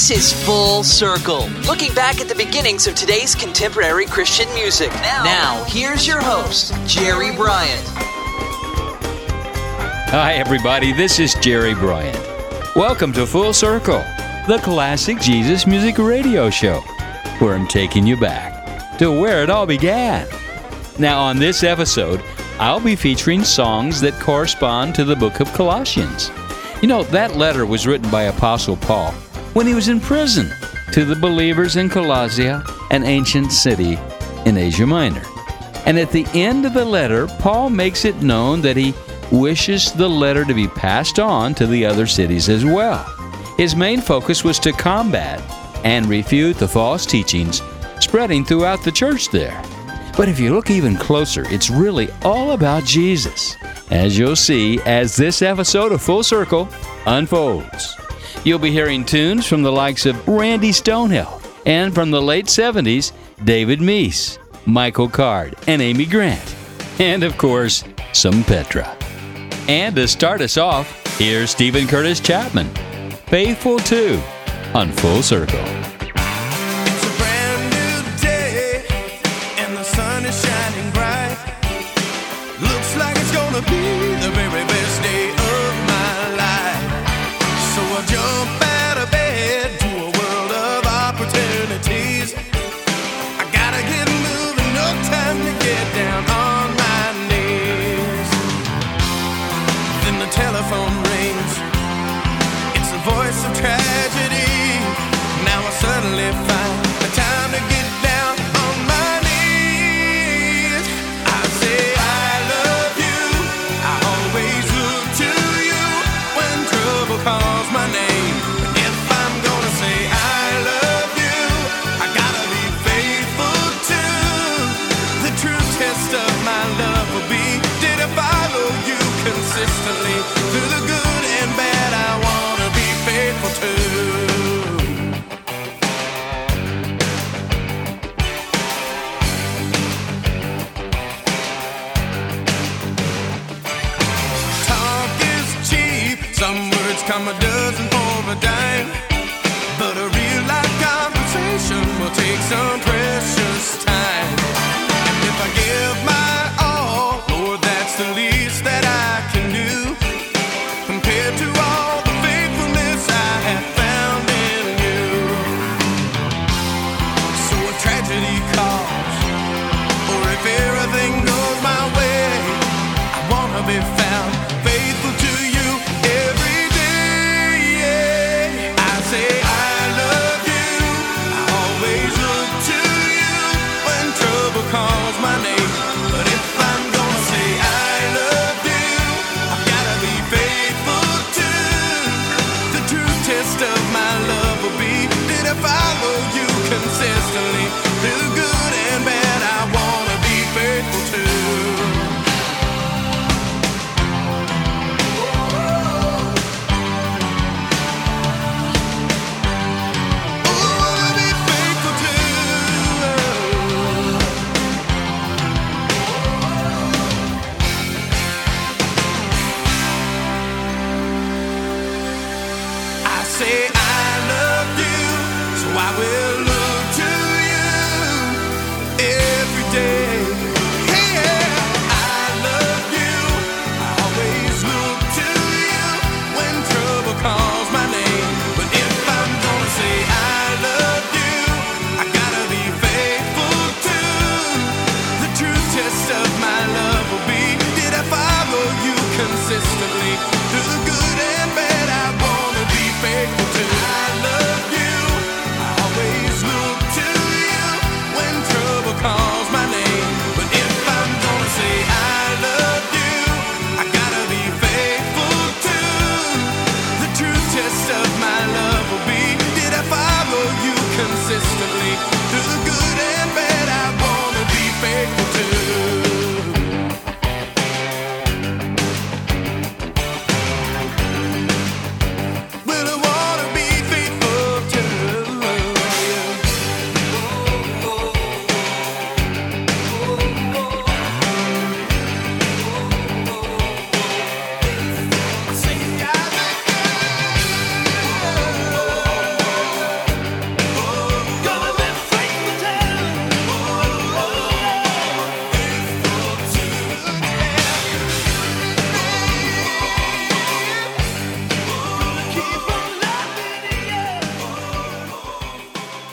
This is Full Circle, looking back at the beginnings of today's contemporary Christian music. Now, here's your host, Jerry Bryant. Hi, everybody. This is Jerry Bryant. Welcome to Full Circle, the classic Jesus music radio show, where I'm taking you back to where it all began. Now, on this episode, I'll be featuring songs that correspond to the book of Colossians. You know, that letter was written by Apostle Paul when he was in prison to the believers in Colossia, an ancient city in Asia Minor. And at the end of the letter, Paul makes it known that he wishes the letter to be passed on to the other cities as well. His main focus was to combat and refute the false teachings spreading throughout the church there. But if you look even closer, it's really all about Jesus, as you'll see as this episode of Full Circle unfolds. You'll be hearing tunes from the likes of Randy Stonehill and from the late 70s, David Meece, Michael Card, and Amy Grant. And of course, some Petra. And to start us off, here's Steven Curtis Chapman, Faithful 2 on Full Circle. It's a a dime. But a real life conversation will take some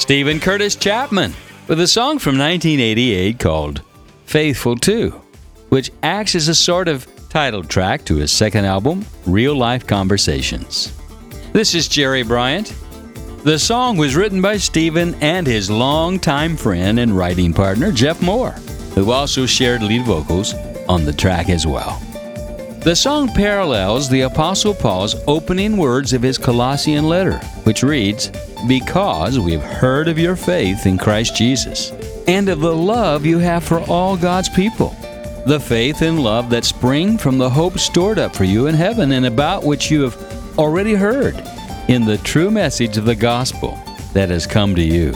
Steven Curtis Chapman with a song from 1988 called Faithful 2, which acts as a sort of title track to his second album, Real Life Conversations. This is Jerry Bryant. The song was written by Steven and his longtime friend and writing partner, Jeff Moore, who also shared lead vocals on the track as well. The song parallels the Apostle Paul's opening words of his Colossian letter, which reads, Because we've heard of your faith in Christ Jesus, and of the love you have for all God's people, the faith and love that spring from the hope stored up for you in heaven, and about which you have already heard in the true message of the gospel that has come to you.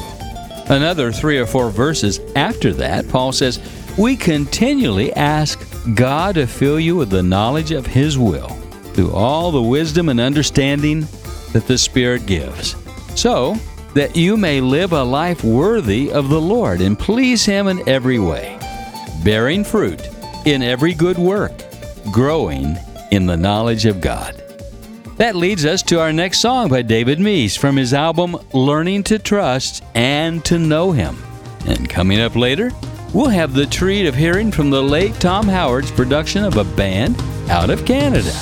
Another three or four verses after that, Paul says, We continually ask God to fill you with the knowledge of His will through all the wisdom and understanding that the Spirit gives, so that you may live a life worthy of the Lord and please Him in every way, bearing fruit in every good work, growing in the knowledge of God. That leads us to our next song by David Meece from his album Learning to Trust and to Know Him. And coming up later, we'll have the treat of hearing from the late Tom Howard's production of a band out of Canada.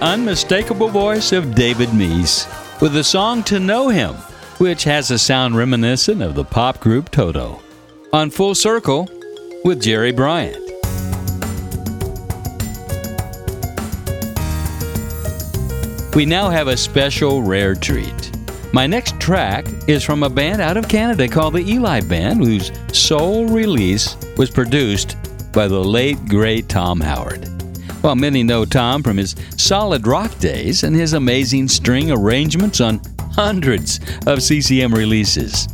Unmistakable voice of David Meece with the song To Know Him, which has a sound reminiscent of the pop group Toto. On Full Circle with Jerry Bryant. We now have a special rare treat. My next track is from a band out of Canada called the Eli Band, whose sole release was produced by the late, great Tom Howard. While many know Tom from his solid rock days and his amazing string arrangements on hundreds of CCM releases,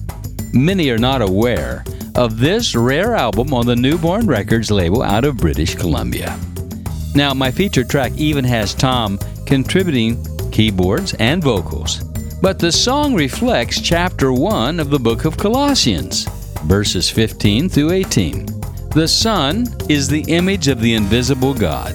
many are not aware of this rare album on the Newborn Records label out of British Columbia. Now, my featured track even has Tom contributing keyboards and vocals, but the song reflects chapter 1 of the book of Colossians, verses 15 through 18. The Son is the image of the invisible God,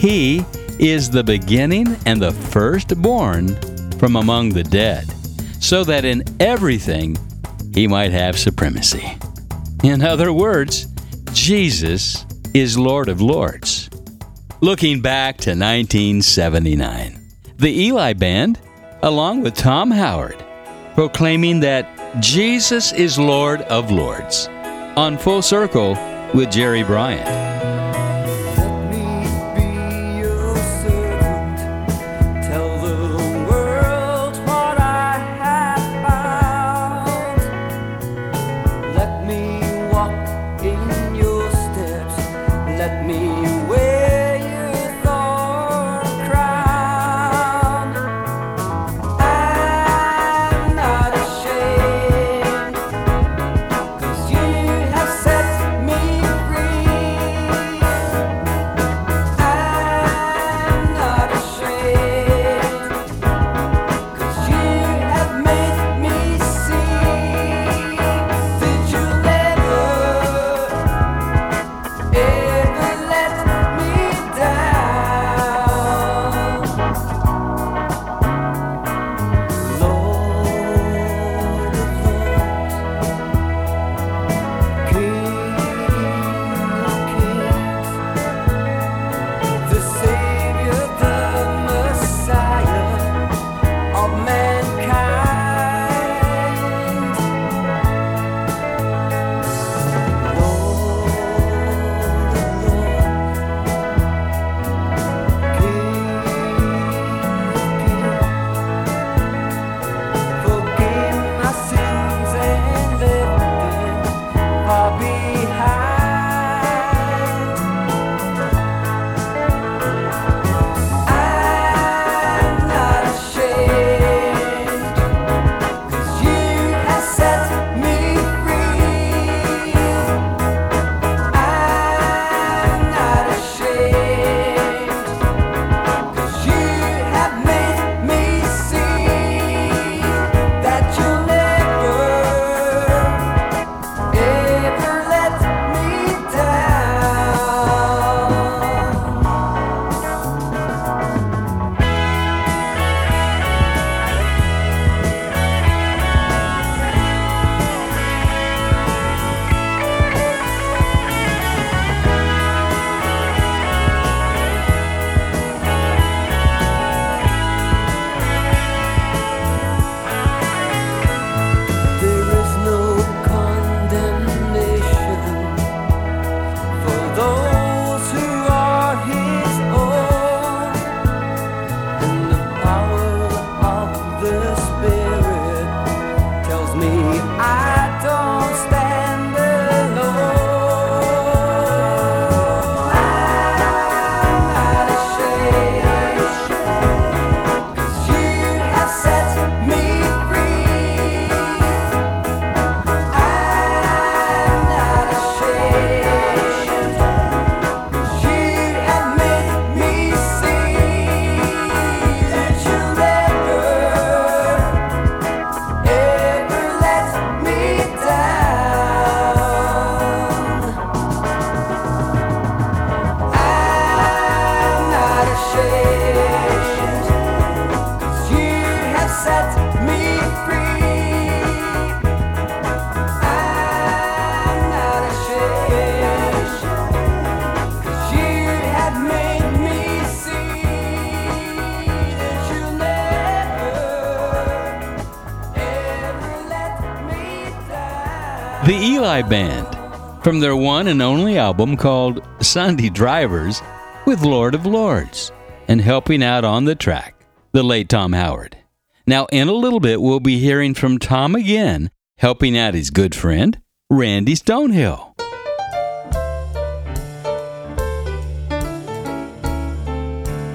He is the beginning and the firstborn from among the dead, so that in everything he might have supremacy. In other words, Jesus is Lord of Lords. Looking back to 1979, the Eli Band, along with Tom Howard, proclaiming that Jesus is Lord of Lords. On Full Circle, with Jerry Bryant. Band from their one and only album called Sunday Drivers with Lord of Lords, and helping out on the track, the late Tom Howard. Now, in a little bit, we'll be hearing from Tom again, helping out his good friend, Randy Stonehill.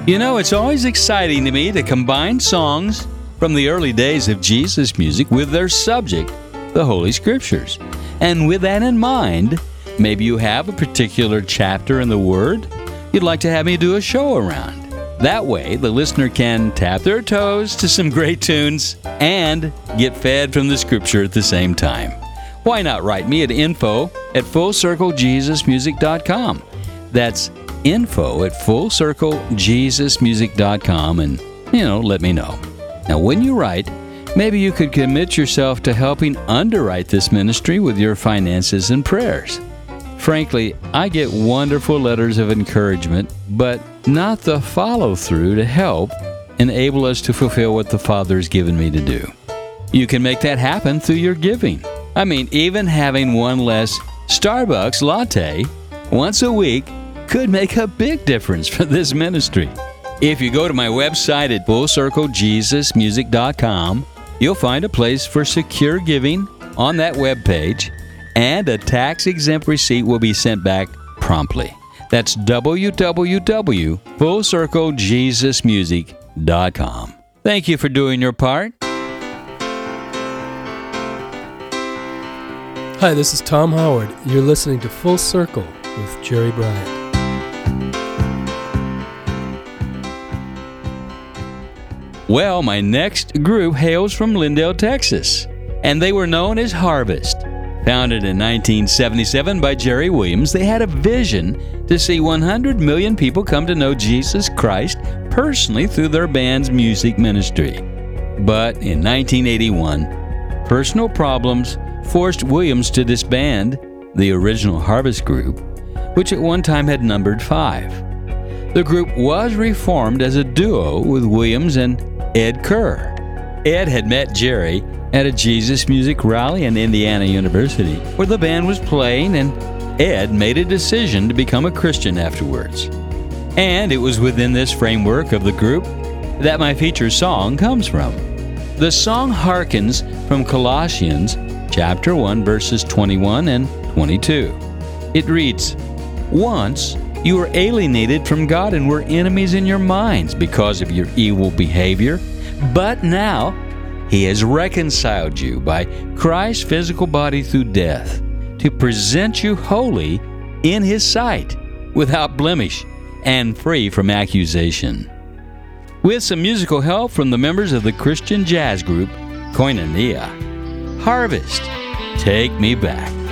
You know, it's always exciting to me to combine songs from the early days of Jesus music with their subject, the Holy Scriptures. And with that in mind, maybe you have a particular chapter in the Word you'd like to have me do a show around. That way, the listener can tap their toes to some great tunes and get fed from the Scripture at the same time. Why not write me at info at fullcirclejesusmusic.com? That's info at fullcirclejesusmusic.com and, you know, let me know. Now, when you write, maybe you could commit yourself to helping underwrite this ministry with your finances and prayers. Frankly, I get wonderful letters of encouragement, but not the follow through to help enable us to fulfill what the Father has given me to do. You can make that happen through your giving. I mean, even having one less Starbucks latte once a week could make a big difference for this ministry. If you go to my website at fullcirclejesusmusic.com, you'll find a place for secure giving on that web page, and a tax exempt receipt will be sent back promptly. That's www.fullcirclejesusmusic.com. Thank you for doing your part. Hi, this is Tom Howard. You're listening to Full Circle with Jerry Bryant. Well, my next group hails from Lindale, Texas, and they were known as Harvest. Founded in 1977 by Jerry Williams, they had a vision to see 100 million people come to know Jesus Christ personally through their band's music ministry. But in 1981, personal problems forced Williams to disband the original Harvest Group, which at one time had numbered five. The group was reformed as a duo with Williams and Ed Kerr. Ed had met Jerry at a Jesus Music rally in Indiana University, where the band was playing, and Ed made a decision to become a Christian afterwards. And it was within this framework of the group that my feature song comes from. The song harkens from Colossians chapter 1 verses 21 and 22. It reads, "Once you were alienated from God and were enemies in your minds because of your evil behavior, but now he has reconciled you by Christ's physical body through death to present you holy in his sight, without blemish and free from accusation." With some musical help from the members of the Christian jazz group Koinonia. Harvest, take me back.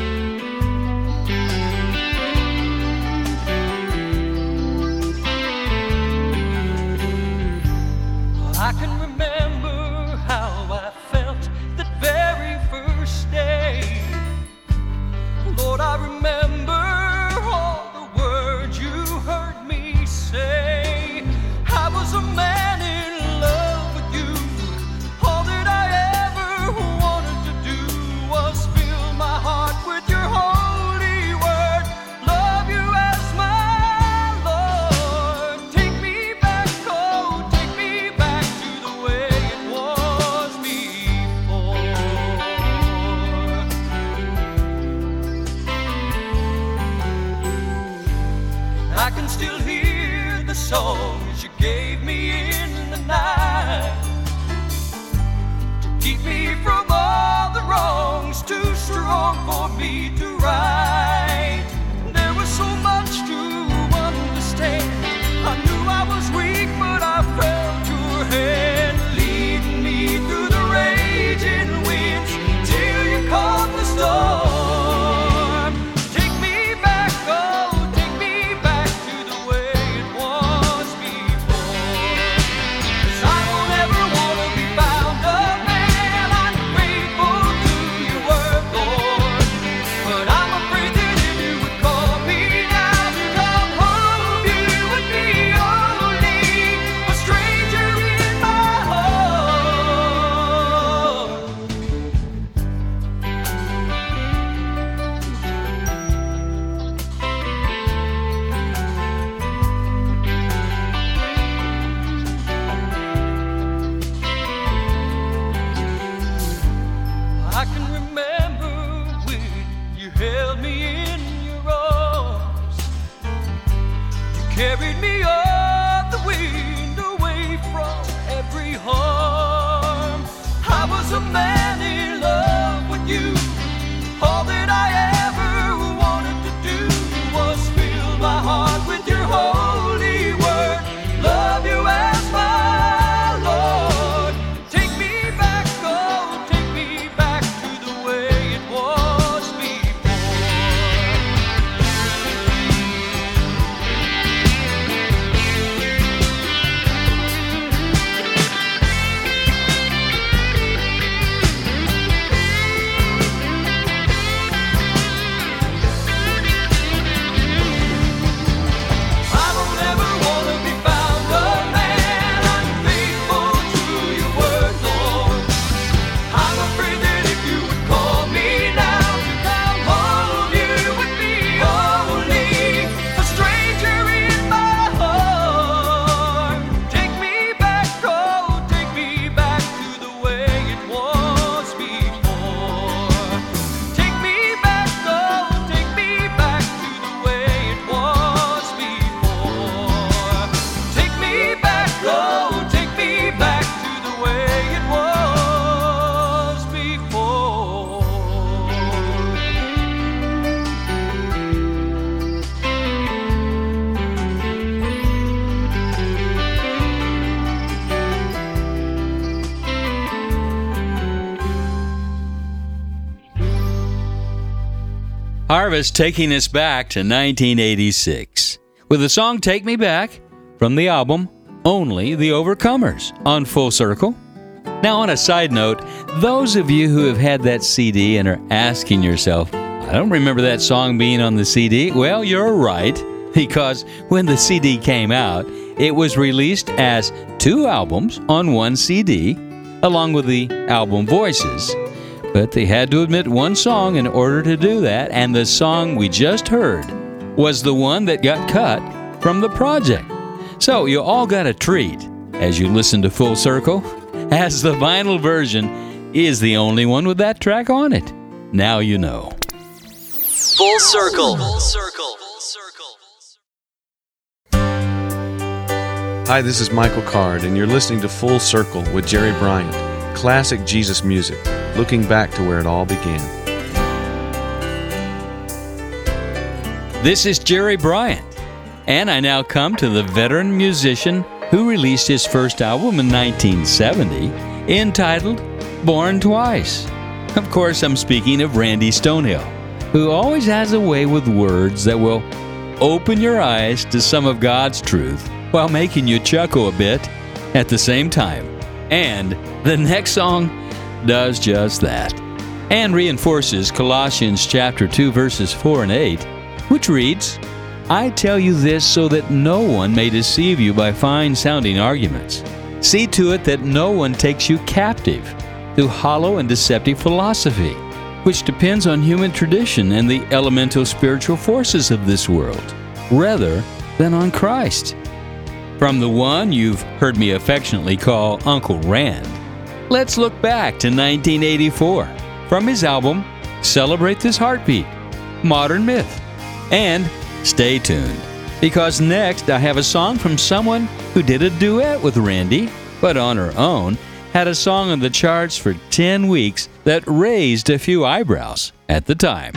Harvest taking us back to 1986 with the song Take Me Back from the album Only the Overcomers on Full Circle. Now, on a side note, those of you who have had that CD and are asking yourself, I don't remember that song being on the CD, well, you're right, because when the CD came out, it was released as two albums on one CD, along with the album Voices. But they had to admit one song in order to do that, and the song we just heard was the one that got cut from the project. So you all got a treat as you listen to Full Circle, as the vinyl version is the only one with that track on it. Now you know. Full circle. Full circle. Hi, this is Michael Card, and you're listening to Full Circle with Jerry Bryant. Classic Jesus music, looking back to where it all began. This is Jerry Bryant, and I now come to the veteran musician who released his first album in 1970 entitled Born Twice. Of course, I'm speaking of Randy Stonehill, who always has a way with words that will open your eyes to some of God's truth while making you chuckle a bit at the same time. And the next song does just that and reinforces Colossians chapter 2 verses 4 and 8, which reads, I tell you this so that no one may deceive you by fine sounding arguments. See to it that no one takes you captive through hollow and deceptive philosophy, which depends on human tradition and the elemental spiritual forces of this world, rather than on Christ. From the one you've heard me affectionately call Uncle Rand, let's look back to 1984 from his album Celebrate This Heartbeat, Modern Myth. And stay tuned, because next I have a song from someone who did a duet with Randy, but on her own had a song on the charts for 10 weeks that raised a few eyebrows at the time.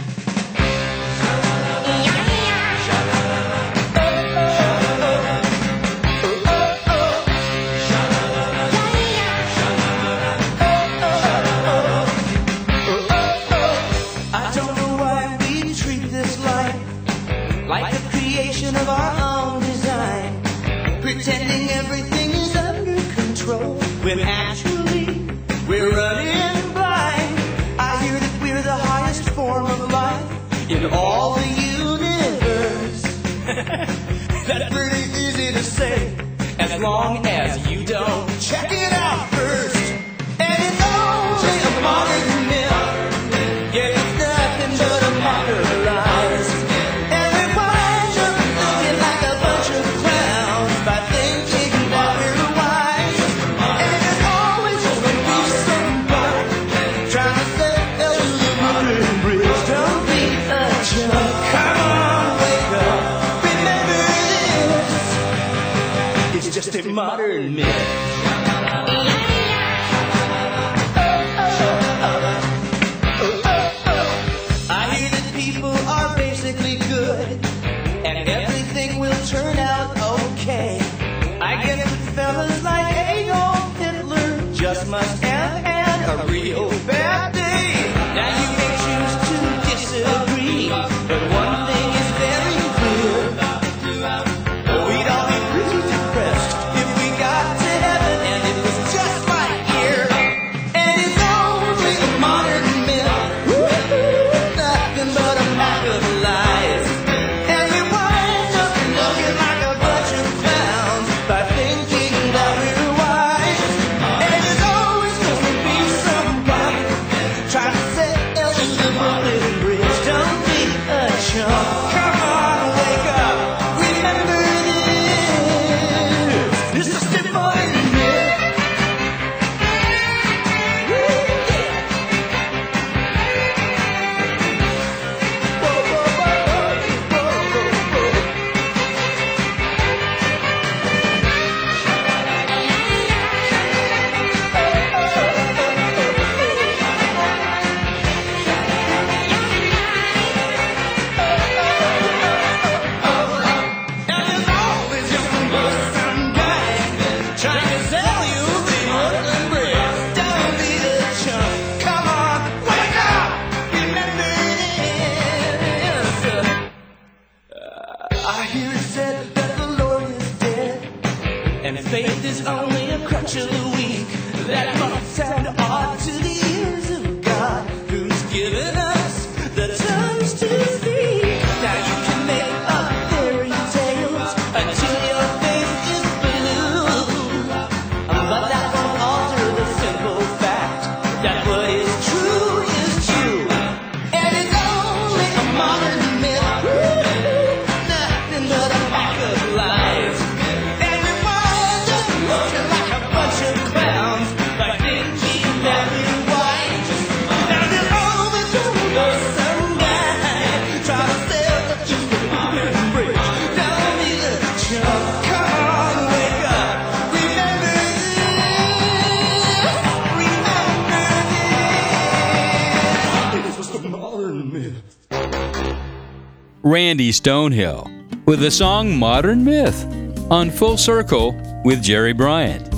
Randy Stonehill with the song Modern Myth on Full Circle with Jerry Bryant.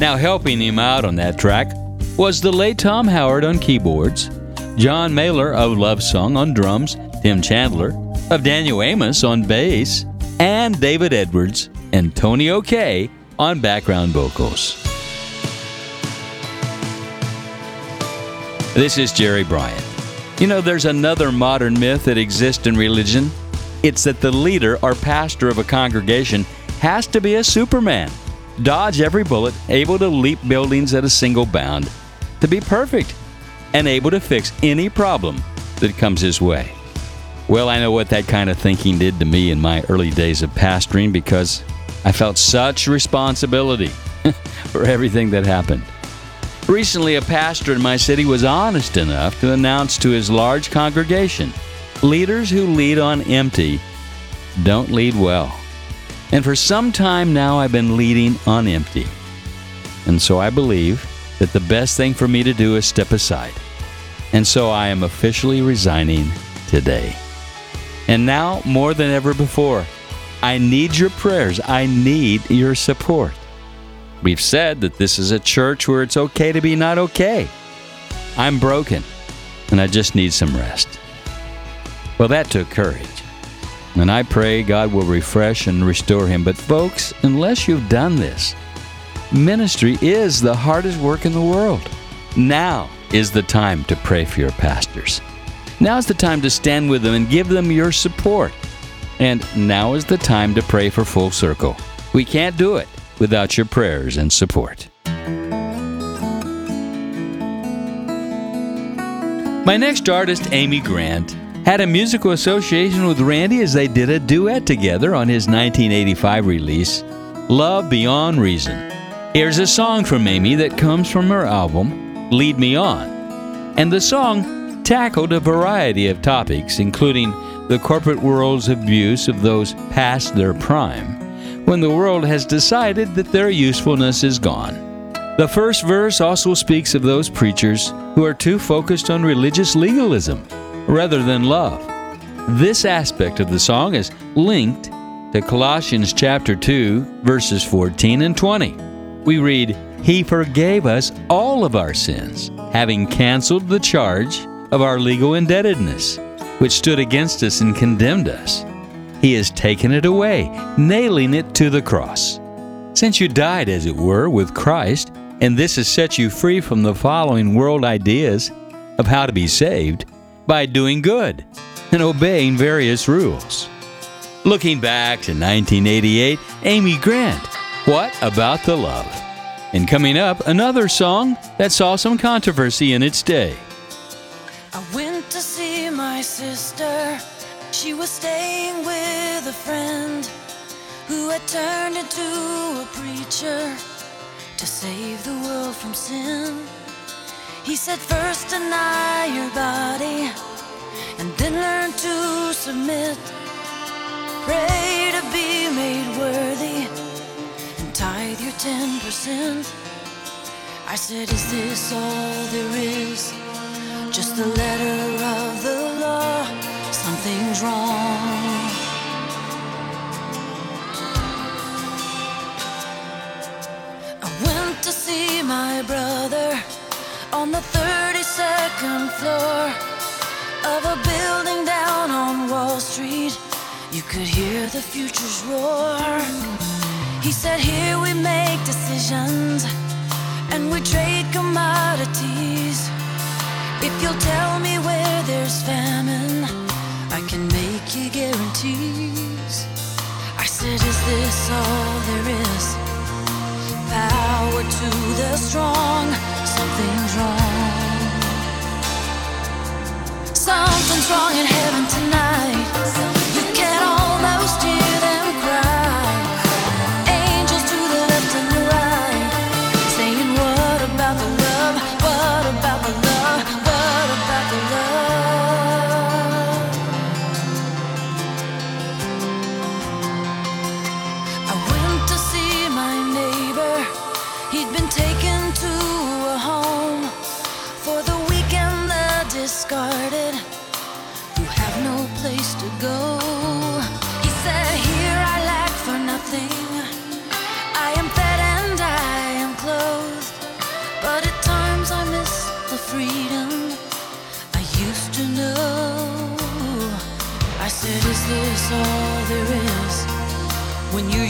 Now, helping him out on that track was the late Tom Howard on keyboards, John Mehler of Love Song on drums, Tim Chandler of Daniel Amos on bass, and David Edwards and Tony O'Kay on background vocals. This is Jerry Bryant. You know, there's another modern myth that exists in religion. It's that the leader or pastor of a congregation has to be a Superman, dodge every bullet, able to leap buildings at a single bound, to be perfect, and able to fix any problem that comes his way. Well, I know what that kind of thinking did to me in my early days of pastoring because I felt such responsibility for everything that happened. Recently, a pastor in my city was honest enough to announce to his large congregation leaders who lead on empty don't lead well. And for some time now, I've been leading on empty. And so I believe that the best thing for me to do is step aside. And so I am officially resigning today. And now, more than ever before, I need your prayers. I need your support. We've said that this is a church where it's okay to be not okay. I'm broken, and I just need some rest. Well, that took courage. And I pray God will refresh and restore him. But, folks, unless you've done this, ministry is the hardest work in the world. Now is the time to pray for your pastors. Now is the time to stand with them and give them your support. And now is the time to pray for Full Circle. We can't do it without your prayers and support. My next artist, Amy Grant, had a musical association with Randy as they did a duet together on his 1985 release, Love Beyond Reason. Here's a song from Amy that comes from her album, Lead Me On. And the song tackled a variety of topics, including the corporate world's abuse of those past their prime, when the world has decided that their usefulness is gone. The first verse also speaks of those preachers who are too focused on religious legalism rather than love. This aspect of the song is linked to Colossians chapter 2 verses 14 and 20. We read, "He forgave us all of our sins, having canceled the charge of our legal indebtedness, which stood against us and condemned us. He has taken it away, nailing it to the cross." Since you died, as it were, with Christ, and this has set you free from the following world ideas of how to be saved by doing good and obeying various rules. Looking back to 1988, Amy Grant, What About the Love? And coming up, another song that saw some controversy in its day. I went to see my sister. She was staying with a friend who had turned into a preacher to save the world from sin. He said, First deny your body and then learn to submit. Pray to be made worthy and tithe your 10%. I said, Is this all there is? Just the letter of the? Something's wrong. I went to see my brother on the 32nd floor of a building down on Wall Street. You could hear the future's roar. He said, Here we make decisions and we trade commodities. If you'll tell me where there's famine, I can make you guarantees. I said, Is this all there is? Power to the strong, something's wrong. Something's wrong in heaven tonight. Is all there is? When your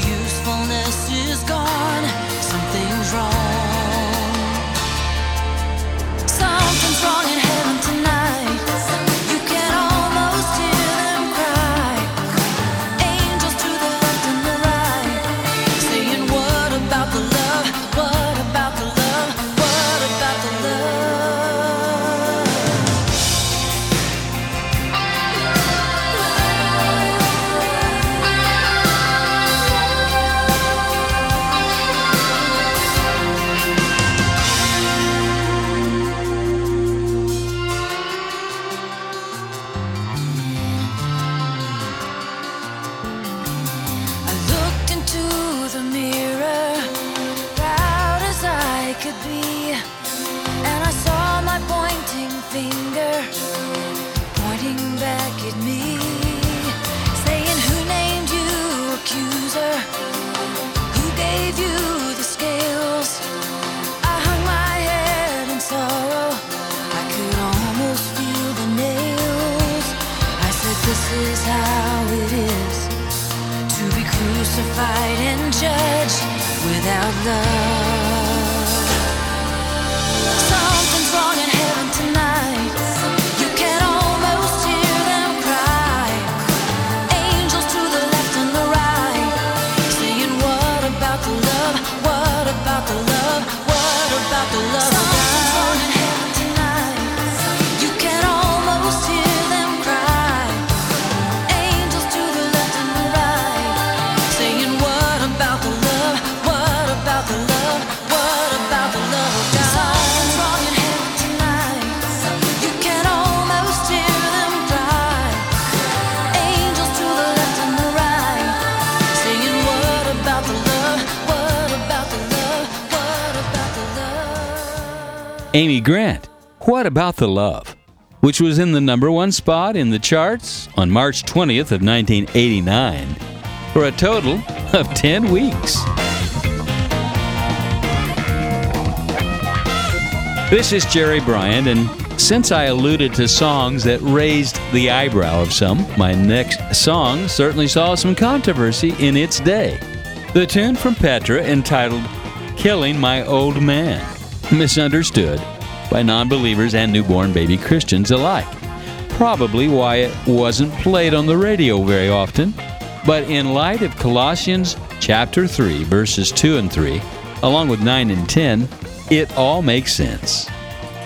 Amy Grant, What About the Love? which was in the number one spot in the charts on March 20th of 1989 for a total of 10 weeks. This is Jerry Bryant, and since I alluded to songs that raised the eyebrow of some, my next song certainly saw some controversy in its day. The tune from Petra entitled Killing My Old Man, misunderstood by non believers and newborn baby Christians alike. Probably why it wasn't played on the radio very often, but in light of Colossians chapter 3, verses 2 and 3, along with 9 and 10, it all makes sense.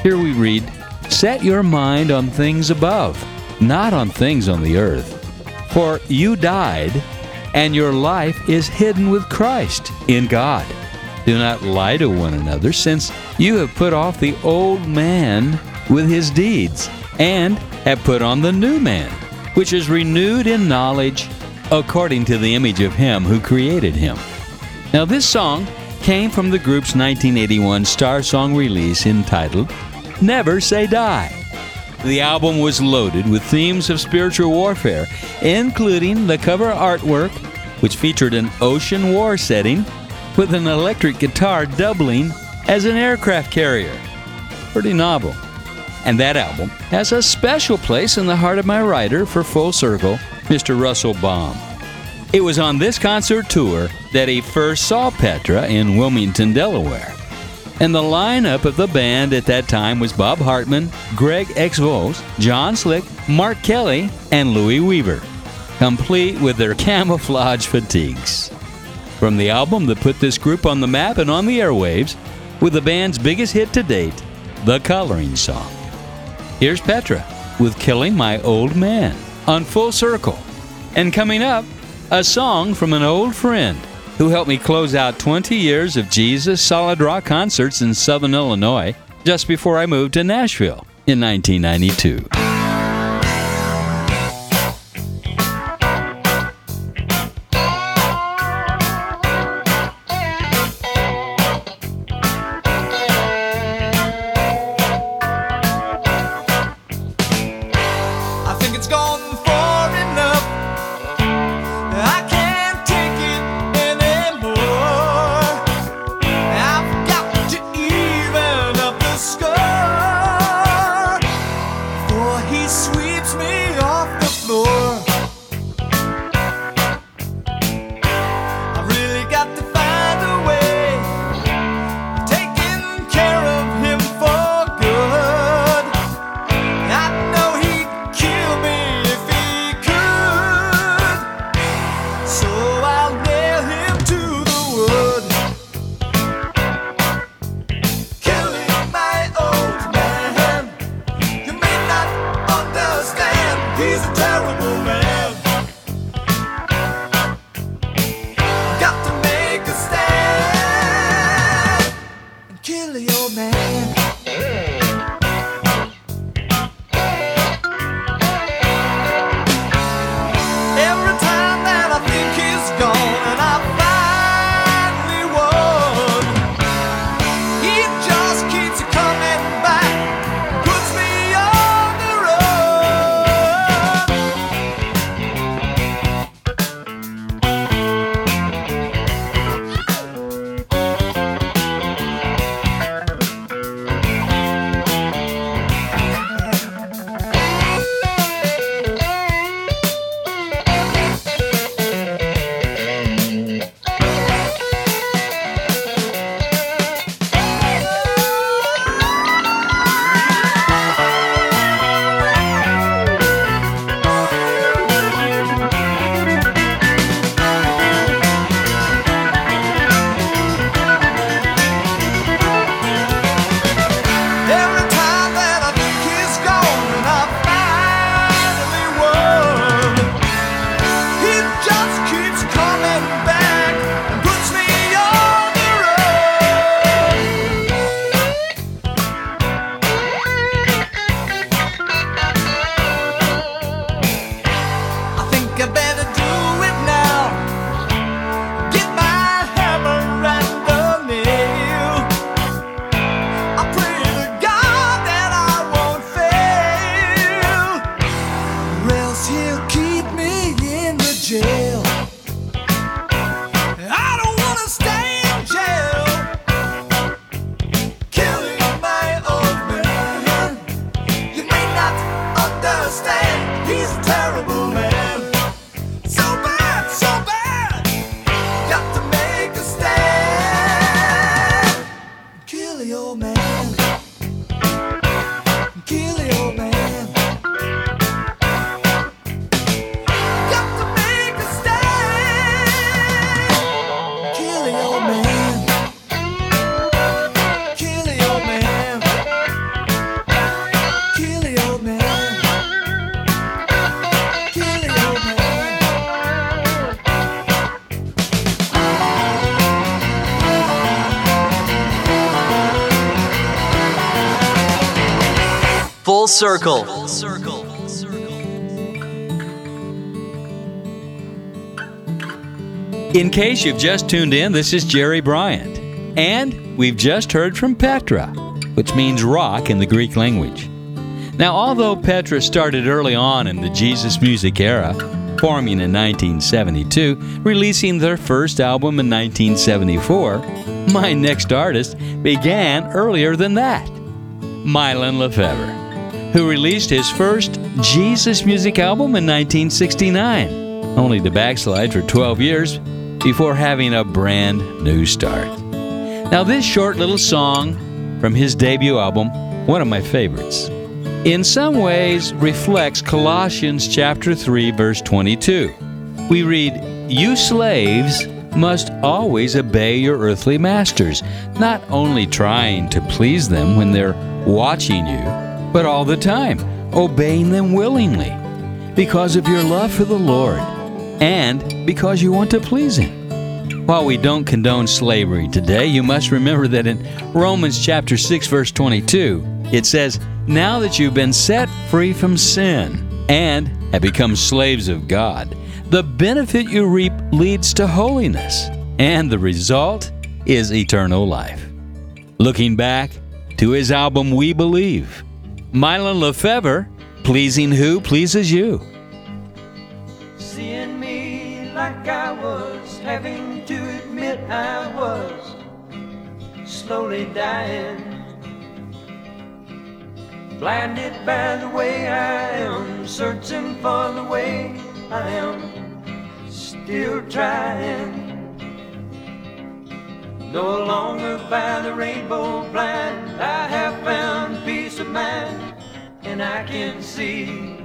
Here we read, Set your mind on things above, not on things on the earth. For you died, and your life is hidden with Christ in God. Do not lie to one another, since you have put off the old man with his deeds, and have put on the new man, which is renewed in knowledge according to the image of him who created him. Now, this song came from the group's 1981 Star Song release entitled Never Say Die. The album was loaded with themes of spiritual warfare, including the cover artwork, which featured an ocean war setting with an electric guitar doubling as an aircraft carrier. Pretty novel. And that album has a special place in the heart of my writer for Full Circle, Mr. Russell Baum. It was on this concert tour that he first saw Petra in Wilmington, Delaware. And the lineup of the band at that time was Bob Hartman, Greg. Volz, John Slick, Mark Kelly, and Louie Weaver, complete with their camouflage fatigues. From the album that put this group on the map and on the airwaves, with the band's biggest hit to date, The Coloring Song. Here's Petra with Killing My Old Man on Full Circle. And coming up, a song from an old friend who helped me close out 20 years of Jesus Solid Rock concerts in Southern Illinois just before I moved to Nashville in 1992. Circle. In case you've just tuned in, this is Jerry Bryant. And we've just heard from Petra, which means rock in the Greek language. Now, although Petra started early on in the Jesus music era, forming in 1972, releasing their first album in 1974, my next artist began earlier than that Mylon Lefevre, who released his first Jesus music album in 1969, only to backslide for 12 years before having a brand new start. Now, this short little song from his debut album, one of my favorites, in some ways reflects Colossians chapter 3 verse 22. We read, "You slaves must always obey your earthly masters, not only trying to please them when they're watching you, but all the time, obeying them willingly, because of your love for the Lord and because you want to please Him. While we don't condone slavery today, you must remember that in Romans chapter 6 verse 22, it says, "Now that you've been set free from sin and have become slaves of God, the benefit you reap leads to holiness, and the result is eternal life." Looking back to his album We Believe, Mylon Lefevre, pleasing who pleases you. Seeing me like I was, having to admit I was slowly dying. Blinded by the way I am, searching for the way I am, still trying. No longer by the rainbow blind, I have found peace of mind, and I can see. you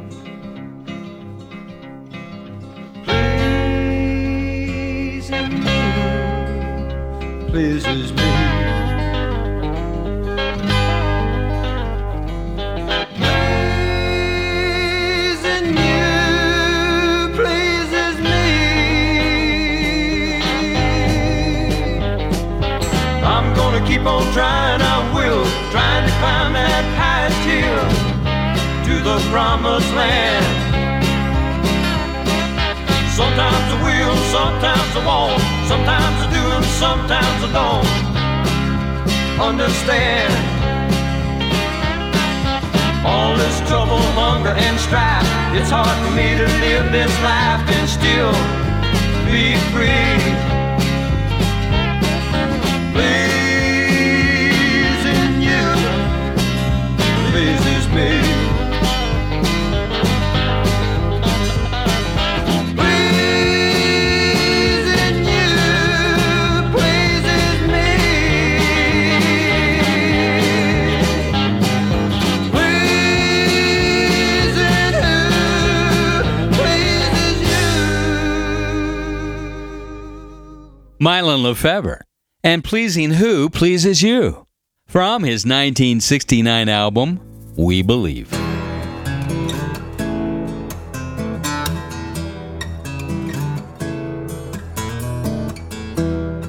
pleases me. The promised land. Sometimes I will, sometimes I won't. Sometimes I do and sometimes I don't understand. All this trouble, hunger, and strife. It's hard for me to live this life and still be free. Mylon Lefevre, and pleasing who pleases you. From his 1969 album, We Believe.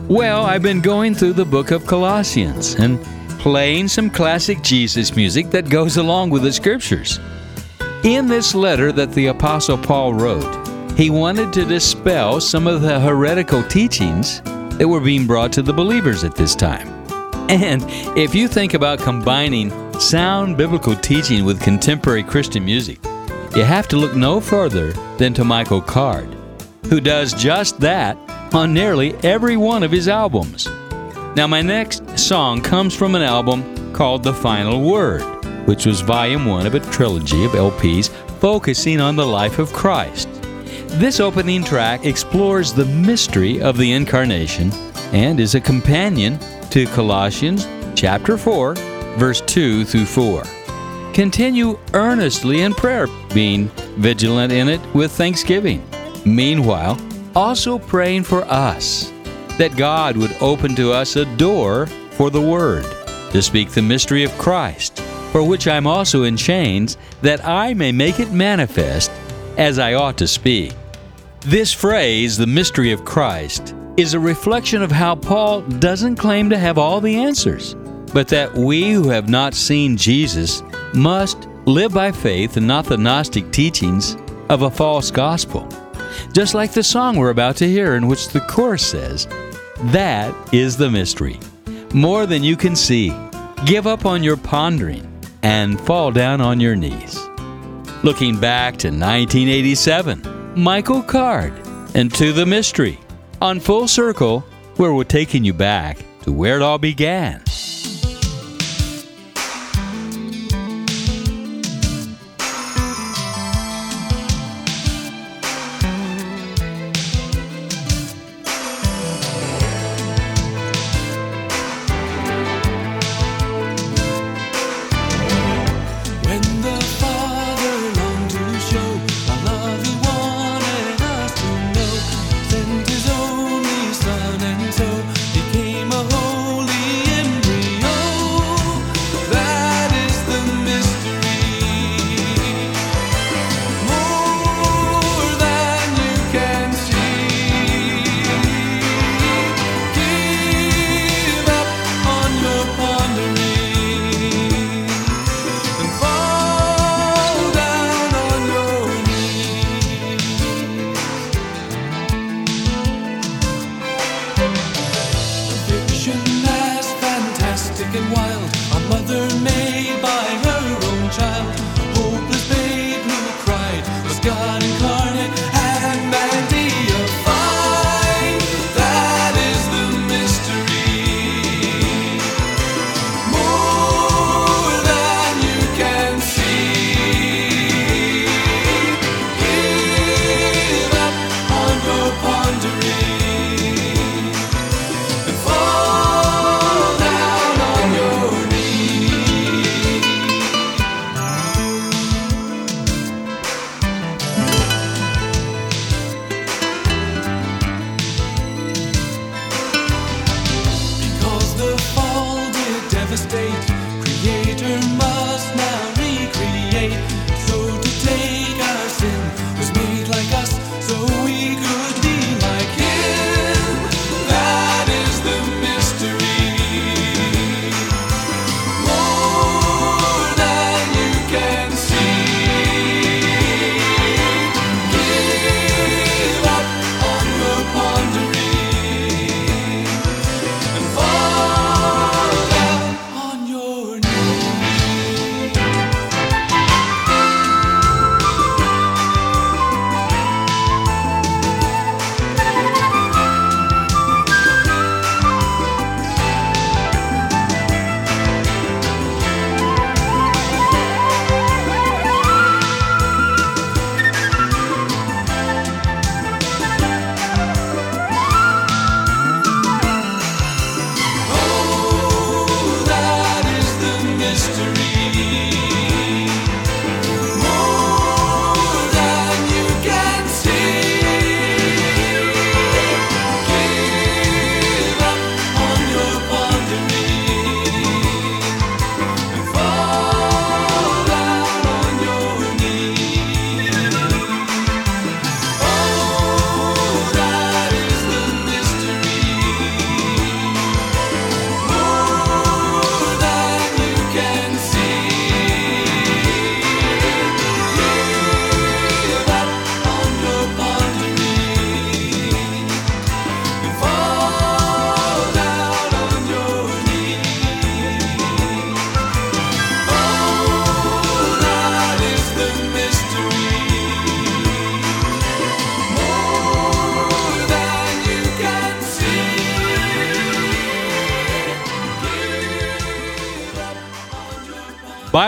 Well, I've been going through the book of Colossians and playing some classic Jesus music that goes along with the scriptures. In this letter that the Apostle Paul wrote, he wanted to dispel some of the heretical teachings that were being brought to the believers at this time. And if you think about combining sound biblical teaching with contemporary Christian music, you have to look no further than to Michael Card, who does just that on nearly every one of his albums. Now, my next song comes from an album called The Final Word, which was volume one of a trilogy of LPs focusing on the life of Christ. This opening track explores the mystery of the incarnation and is a companion to Colossians chapter 4, verse 2 through 4. Continue earnestly in prayer, being vigilant in it with thanksgiving. Meanwhile, also praying for us, that God would open to us a door for the Word, to speak the mystery of Christ, for which I'm also in chains, that I may make it manifest as I ought to speak. This phrase, the mystery of Christ, is a reflection of how Paul doesn't claim to have all the answers, but that we who have not seen Jesus must Live by faith and not the Gnostic teachings of a false gospel. Just like the song we're about to hear, in which the chorus says, That is the mystery. More than you can see. Give up on your pondering and fall down on your knees. Looking back to 1987, Michael Card and To the Mystery on Full Circle, where we're taking you back to where it all began.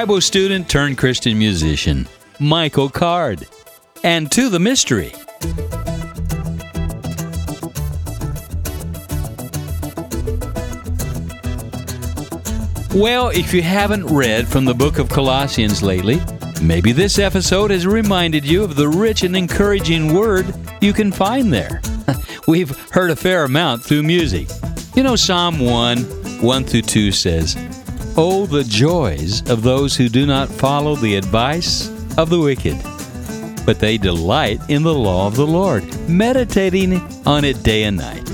Bible student turned Christian musician, Michael Card. And to the mystery. Well, if you haven't read from the book of Colossians lately, maybe this episode has reminded you of the rich and encouraging word you can find there. We've heard a fair amount through music. You know, Psalm 1 1 through 2 says, Oh, the joys of those who do not follow the advice of the wicked, but they delight in the law of the Lord, meditating on it day and night.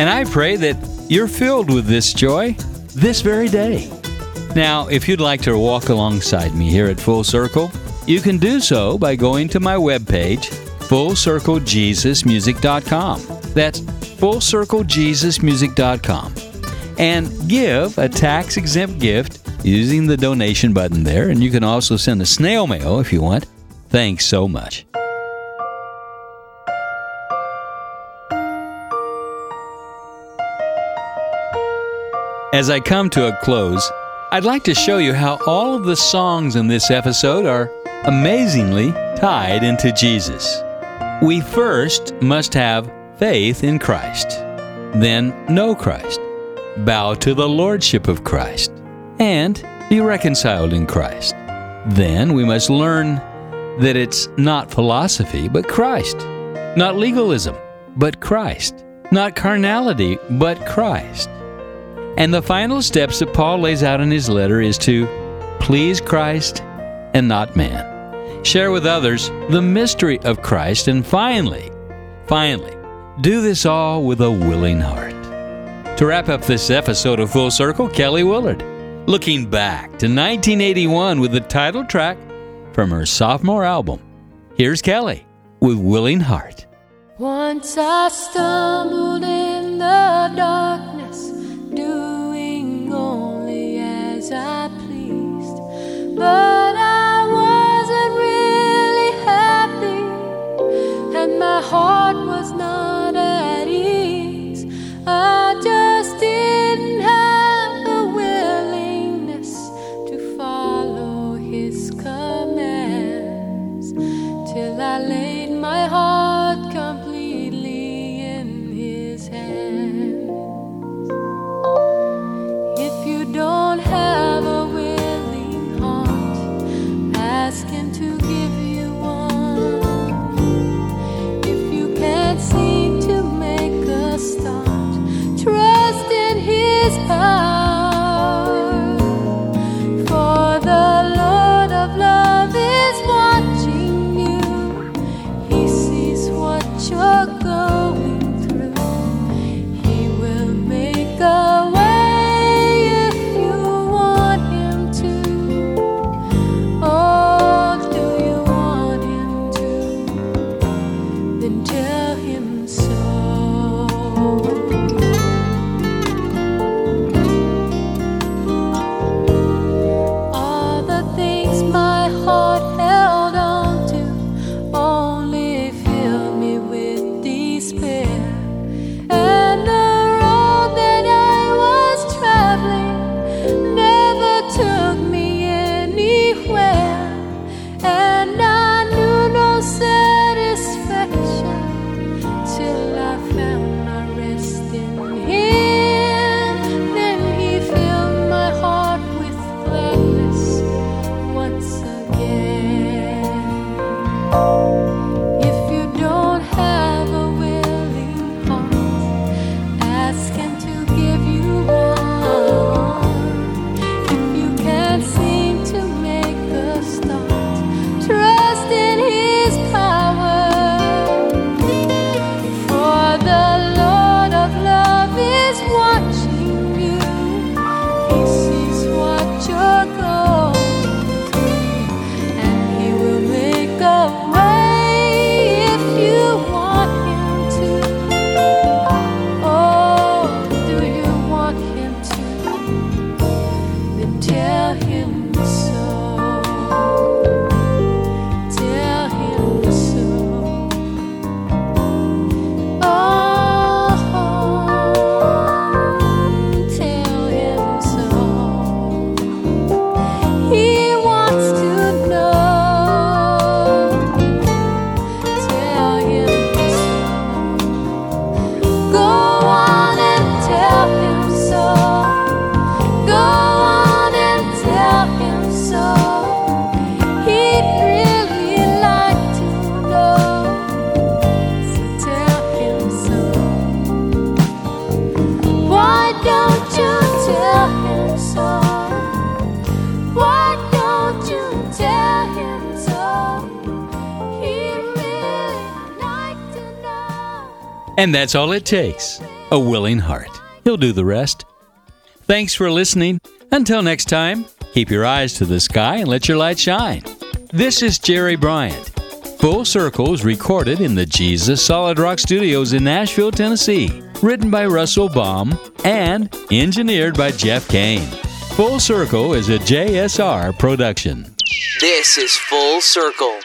And I pray that you're filled with this joy this very day. Now, if you'd like to walk alongside me here at Full Circle, you can do so by going to my webpage, fullcirclejesusmusic.com. That's fullcirclejesusmusic.com. And give a tax exempt gift using the donation button there. And you can also send a snail mail if you want. Thanks so much. As I come to a close, I'd like to show you how all of the songs in this episode are amazingly tied into Jesus. We first must have faith in Christ, then know Christ, bow to the Lordship of Christ, and be reconciled in Christ. Then we must learn that it's not philosophy, but Christ, not legalism, but Christ, not carnality, but Christ. And the final steps that Paul lays out in his letter is to please Christ and not man. Share with others the mystery of Christ, and finally, finally, do this all with a willing heart. To wrap up this episode of Full Circle, Kelly Willard, looking back to 1981 with the title track from her sophomore album. Here's Kelly with Willing Heart. Once I stumbled in the darkness, doing only as I pleased. But I wasn't really happy, and my heart And that's all it takes a willing heart. He'll do the rest. Thanks for listening. Until next time, keep your eyes to the sky and let your light shine. This is Jerry Bryant. Full Circle is recorded in the Jesus Solid Rock Studios in Nashville, Tennessee. Written by Russell Baum and engineered by Jeff Kane. Full Circle is a JSR production. This is Full Circle.